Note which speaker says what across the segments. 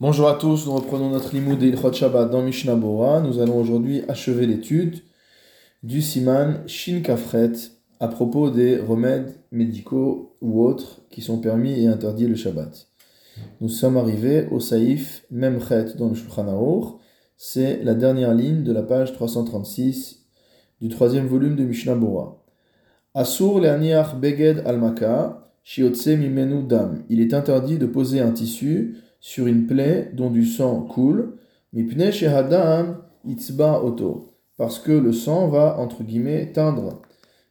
Speaker 1: Bonjour à tous, nous reprenons notre limoud et Shabbat dans Mishnah. Nous allons aujourd'hui achever l'étude du Siman Shin Kafret à propos des remèdes médicaux ou autres qui sont permis et interdits le Shabbat. Nous sommes arrivés au Saïf Memchet dans le Shulchan. C'est la dernière ligne de la page 336 du troisième volume de Mishnah Bora. Asur beged al-maka shiotse mimenu dam. Il est interdit de poser un tissu sur une plaie dont du sang coule, mipne shehadam itzba oto, parce que le sang va, entre guillemets, teindre,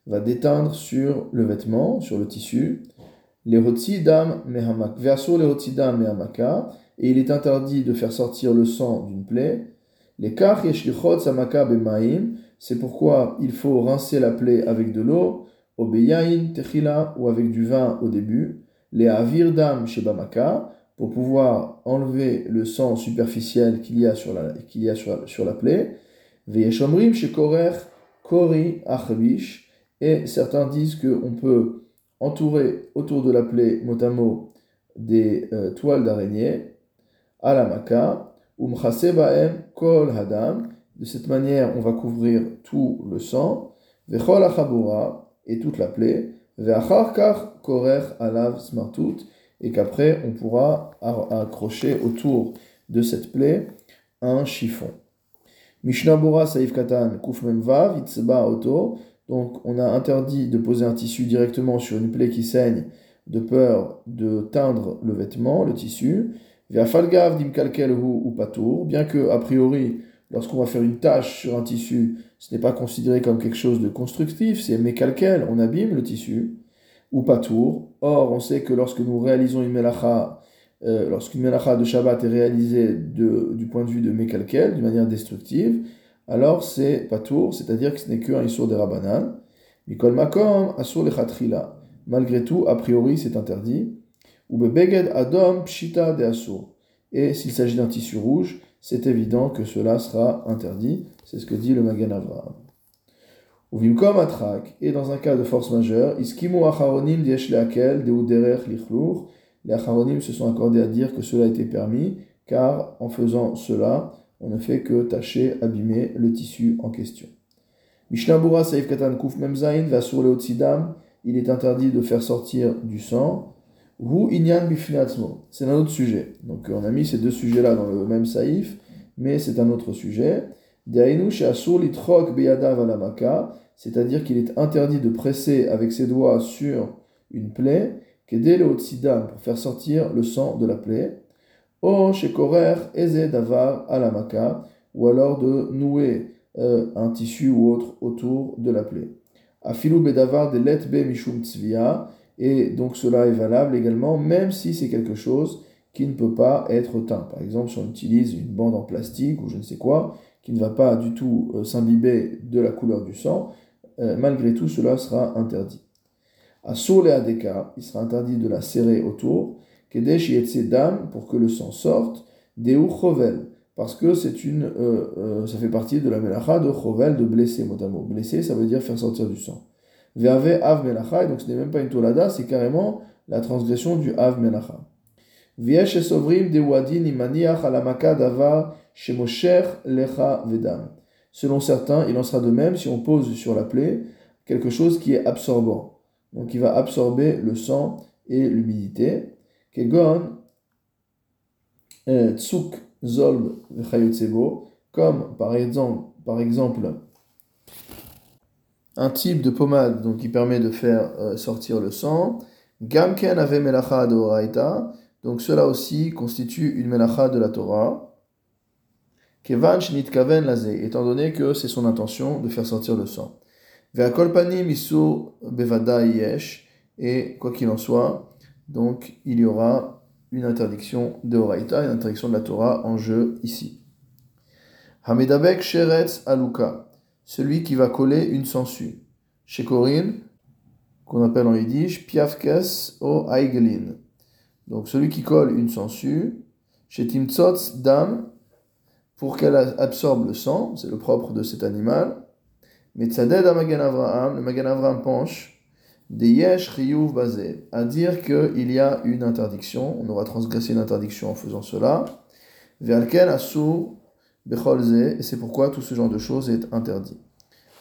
Speaker 1: va déteindre sur le vêtement, sur le tissu, les dam verso les dam mehamaka, et il est interdit de faire sortir le sang d'une plaie, les kach yeshlichot samaka bemaim, c'est pourquoi il faut rincer la plaie avec de l'eau, obeyain techila, ou avec du vin au début, les avir dam shebamaka, pour pouvoir enlever le sang superficiel qu'il y a sur la, qu'il y a sur, sur la plaie. chez Korer, Kori Achbish, et certains disent qu'on peut entourer autour de la plaie motamo des euh, toiles d'araignée, à la baem kol hadam. De cette manière, on va couvrir tout le sang, vechol achabura, et toute la plaie, ve'acharkar korer alav smartut, et qu'après on pourra accrocher autour de cette plaie un chiffon. Mishnah Bora Saif Katan Kuf Memvav Itzba Oto. Donc on a interdit de poser un tissu directement sur une plaie qui saigne de peur de teindre le vêtement, le tissu. Via Falgav Dimkalkel ou Patour. Bien que, a priori, lorsqu'on va faire une tâche sur un tissu, ce n'est pas considéré comme quelque chose de constructif, c'est mécalquel, on abîme le tissu ou patour. Or, on sait que lorsque nous réalisons une melacha, euh, lorsqu'une melacha de Shabbat est réalisée de, du point de vue de Mekalkel, d'une manière destructive, alors c'est patour, c'est-à-dire que ce n'est qu'un Issour de Rabbanan. Mikol Makom, Asur Lechatrila. Malgré tout, a priori, c'est interdit. Ou Beged Adom Pshita de Asur. Et s'il s'agit d'un tissu rouge, c'est évident que cela sera interdit. C'est ce que dit le Magan Avraham. Ou vimkom atrak, et dans un cas de force majeure, iskimu acharonim diesh leakel deuderech lichlour, les acharonim se sont accordés à dire que cela était permis, car en faisant cela, on ne fait que tâcher, abîmer le tissu en question. Mishnabura saif katan kuf memzain va sur le otsidam, il est interdit de faire sortir du sang. Hu inyan bifnatzmo, c'est un autre sujet. Donc on a mis ces deux sujets-là dans le même saïf, mais c'est un autre sujet c'est-à-dire qu'il est interdit de presser avec ses doigts sur une plaie, pour faire sortir le sang de la plaie, ou alors de nouer euh, un tissu ou autre autour de la plaie. Afilu bedavar de letbe mishum et donc cela est valable également, même si c'est quelque chose qui ne peut pas être teint. Par exemple, si on utilise une bande en plastique ou je ne sais quoi, qui ne va pas du tout euh, s'imbiber de la couleur du sang, euh, malgré tout cela sera interdit. À et Adeka, il sera interdit de la serrer autour, Kedesh dam pour que le sang sorte, Deu Chovel, parce que c'est une, euh, ça fait partie de la melacha de Chovel, de blesser, mot Blesser, ça veut dire faire sortir du sang. Ve'ave Av Melacha, et donc ce n'est même pas une tolada, c'est carrément la transgression du Av Melacha. Selon certains, il en sera de même si on pose sur la plaie quelque chose qui est absorbant. Donc il va absorber le sang et l'humidité. Kegon tsuk zolb comme par exemple, un type de pommade donc, qui permet de faire euh, sortir le sang. Gamken ave melacha donc cela aussi constitue une melacha de la Torah. Kevan kaven laze, étant donné que c'est son intention de faire sortir le sang. Ve'akolpani misu bevada yesh, et quoi qu'il en soit, donc il y aura une interdiction de Horaïta, une interdiction de la Torah en jeu ici. Hamedabek sheretz aluka, celui qui va coller une sangsue. Chez Corinne, qu'on appelle en yiddish piafkes o aigelin. Donc celui qui colle une sangsue, chez Timtsotz dam, pour qu'elle absorbe le sang, c'est le propre de cet animal. Mais Tzaded Magan Avraham, le Magan Avraham penche, des yesh riyuv basé, à dire qu'il y a une interdiction, on aura transgressé une interdiction en faisant cela. Ve'alken asur becholze, et c'est pourquoi tout ce genre de choses est interdit.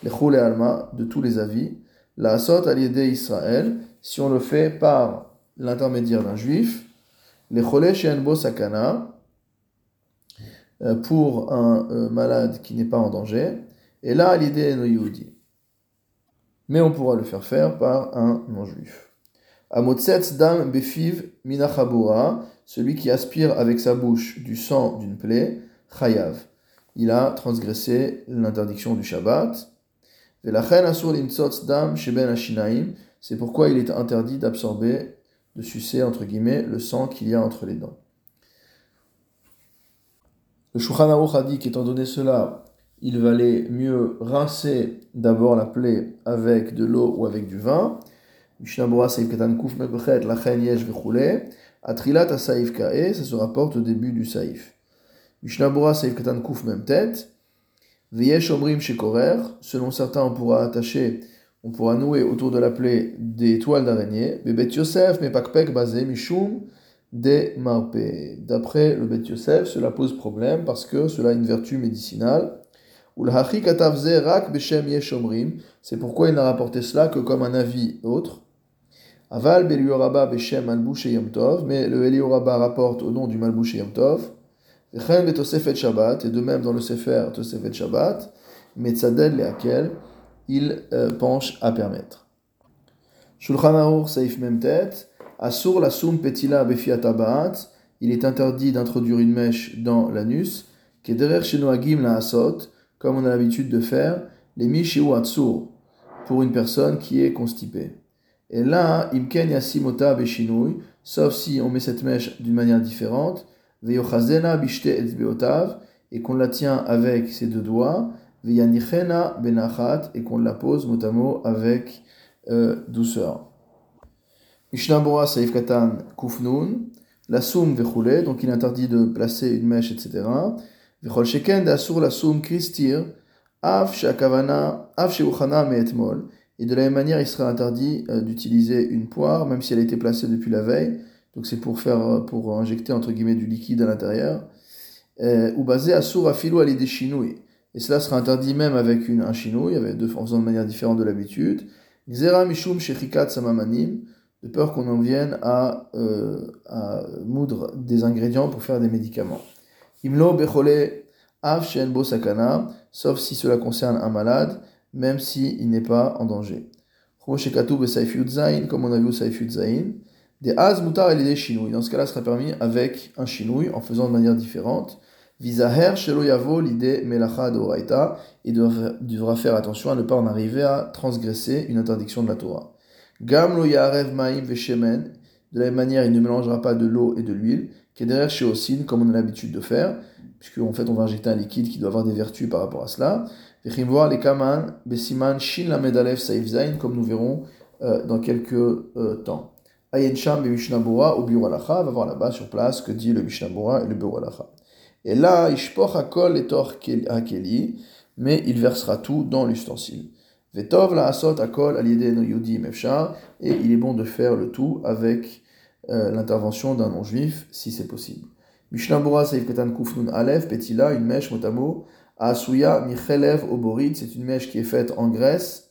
Speaker 1: Les et alma, de tous les avis, la asot aliede Israël, si on le fait par l'intermédiaire d'un juif, les chole shenbo sakana, euh, pour un euh, malade qui n'est pas en danger, et là, l'idée est Mais on pourra le faire faire par un non-juif. Amotsetz dam befiv minachabura, celui qui aspire avec sa bouche du sang d'une plaie, chayav. Il a transgressé l'interdiction du Shabbat. dam sheben C'est pourquoi il est interdit d'absorber, de sucer, entre guillemets, le sang qu'il y a entre les dents. Le Shulchan a dit qu'étant donné cela, il valait mieux rincer d'abord la plaie avec de l'eau ou avec du vin. Atrilat Saïf Kae, ça se rapporte au début du Saïf. Mishnah Bora Saïf Katan Kuf Même Tête. Veyesh Omrim Shekorer. Selon certains, on pourra attacher, on pourra nouer autour de la plaie des toiles d'araignée. Bebet Yosef Mepakpek Bazé des. D'après le Bet Yosef, cela pose problème parce que cela a une vertu médicinale. C'est pourquoi il n'a rapporté cela que comme un avis autre. Aval Belioraba Beshem Malbouche Yom Tov, mais le Elioraba rapporte au nom du Malbouche Yom Tov. Shabbat, et de même dans le Sefer Tosefet Shabbat, Metzadel leakel, il euh, penche à permettre. Shulchan Aruch Seif Memtet, Asur la sum petila befiatabaat, il est interdit d'introduire une mèche dans l'anus, qui est derrière chez la asot, comme on a l'habitude de faire, les mishiu atsur, pour une personne qui est constipée. Et là, imken yasimota beshinui, sauf si on met cette mèche d'une manière différente, veyochazena bishte etzbeotav, et qu'on la tient avec ses deux doigts, veyanichena benachat, et qu'on la pose motamo avec euh, douceur. Mishnah Bora Saif Katan Kufnun, la soum vechule, donc il interdit de placer une mèche, etc. Vechol sheken la soum kristir, af shakavana, af sheuchana meetmol. Et de la même manière, il sera interdit euh, d'utiliser une poire, même si elle a été placée depuis la veille. Donc c'est pour faire, euh, pour injecter entre guillemets du liquide à l'intérieur. Euh, ou basé asur afilou des chinouilles. Et cela sera interdit même avec une, un chinouille, en faisant de manière différente de l'habitude. Xera mishum shechikat samamanim de peur qu'on en vienne à, euh, à, moudre des ingrédients pour faire des médicaments. Imlo bechole av bo sakana, sauf si cela concerne un malade, même s'il il n'est pas en danger. Comme on a vu au Zain, des az mutar et des chinouilles. Dans ce cas-là, sera permis avec un chinouille en faisant de manière différente. Visaher shelo yavo l'idée melacha de il devra faire attention à ne pas en arriver à transgresser une interdiction de la Torah. Gam lo yarev maim veshemen. De la même manière, il ne mélangera pas de l'eau et de l'huile, qui est derrière chez Osin, comme on a l'habitude de faire, puisque en fait on va injecter un liquide qui doit avoir des vertus par rapport à cela. voir les kaman besiman shin la medalev saif zain, comme nous verrons euh, dans quelques euh, temps. Ayen sham be mishnabura au bureau va voir là-bas sur place que dit le mishnabura et le bureau. Et là, ishpoch akol et tor hakeli, mais il versera tout dans l'ustensile. Vetov la asot akol no yudi mefshar, et il est bon de faire le tout avec euh, l'intervention d'un non-juif, si c'est possible. Mishnah Bora Saif Katan Kufnun Alef, Petila, une mèche motamo, Asuya Michelev Oborit, c'est une mèche qui est faite en graisse,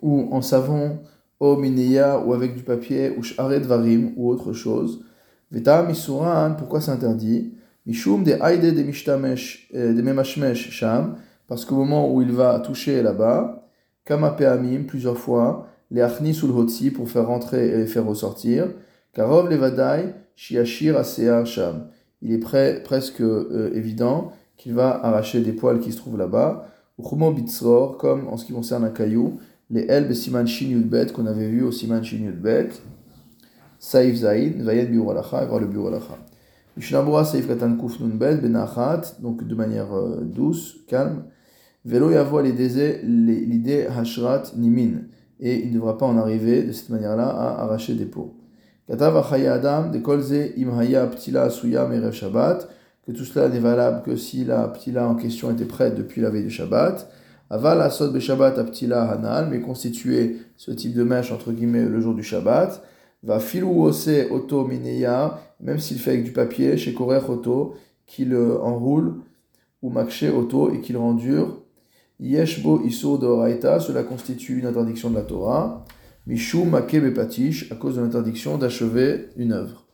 Speaker 1: ou en savon, au mineya, ou avec du papier, ou shared varim, ou autre chose. Veta Misuran, pourquoi c'est interdit? Mishum de Aide de Mishtamesh, euh, de Memashmesh Sham, parce qu'au moment où il va toucher là-bas, Kamapeamim, plusieurs fois, les Achni sul Hotsi pour faire rentrer et faire ressortir, Karov Levadai, Shiashir Asear Sham. Il est prêt, presque euh, évident qu'il va arracher des poils qui se trouvent là-bas. Uchmo Bitzror, comme en ce qui concerne un caillou, les Elbe Siman Shin qu'on avait vu au Siman Shin. Saif Zaid, Vayen Biuralacha, et voir le Biuralacha. Mishnabura Saif Katan Kuf Nun Bet, Benachat, donc de manière euh, douce, calme. Velo yavo l'idée hashrat nimin. Et il ne devra pas en arriver de cette manière-là à arracher des peaux. Katav adam de kolze imhaya ptila suya merev shabbat. Que tout cela n'est valable que si la ptila en question était prête depuis la veille de Shabbat. Aval asod be Shabbat aptila hanal, mais constituer ce type de mèche entre guillemets le jour du Shabbat. Va filou ose auto mineya, même s'il fait avec du papier, chez Korer Auto, qu'il enroule, ou Makshe Auto, et qu'il rend dur. Yeshbo Isur Doraita, cela constitue une interdiction de la Torah. Mishu Make Bepatish, à cause de l'interdiction d'achever une œuvre.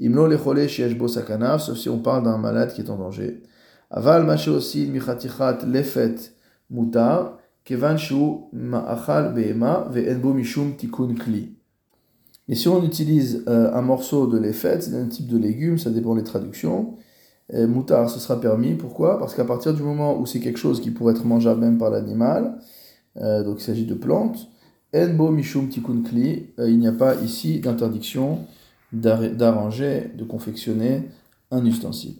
Speaker 1: Imlo Lechole Shieshbo Sakana, sauf si on parle d'un malade qui est en danger. Aval Mashe aussi Michatichat Lefet Mutar, Kevan Shu Ma'achal Be'ema, Ve'enbo Mishum Tikun Kli. Mais si on utilise euh, un morceau de lefet, c'est un type de légume, ça dépend des traductions, moutar, ce sera permis. Pourquoi? Parce qu'à partir du moment où c'est quelque chose qui pourrait être mangeable même par l'animal, euh, donc il s'agit de plantes, enbo mishum tikun kli, euh, il n'y a pas ici d'interdiction d'arranger, de confectionner un ustensile.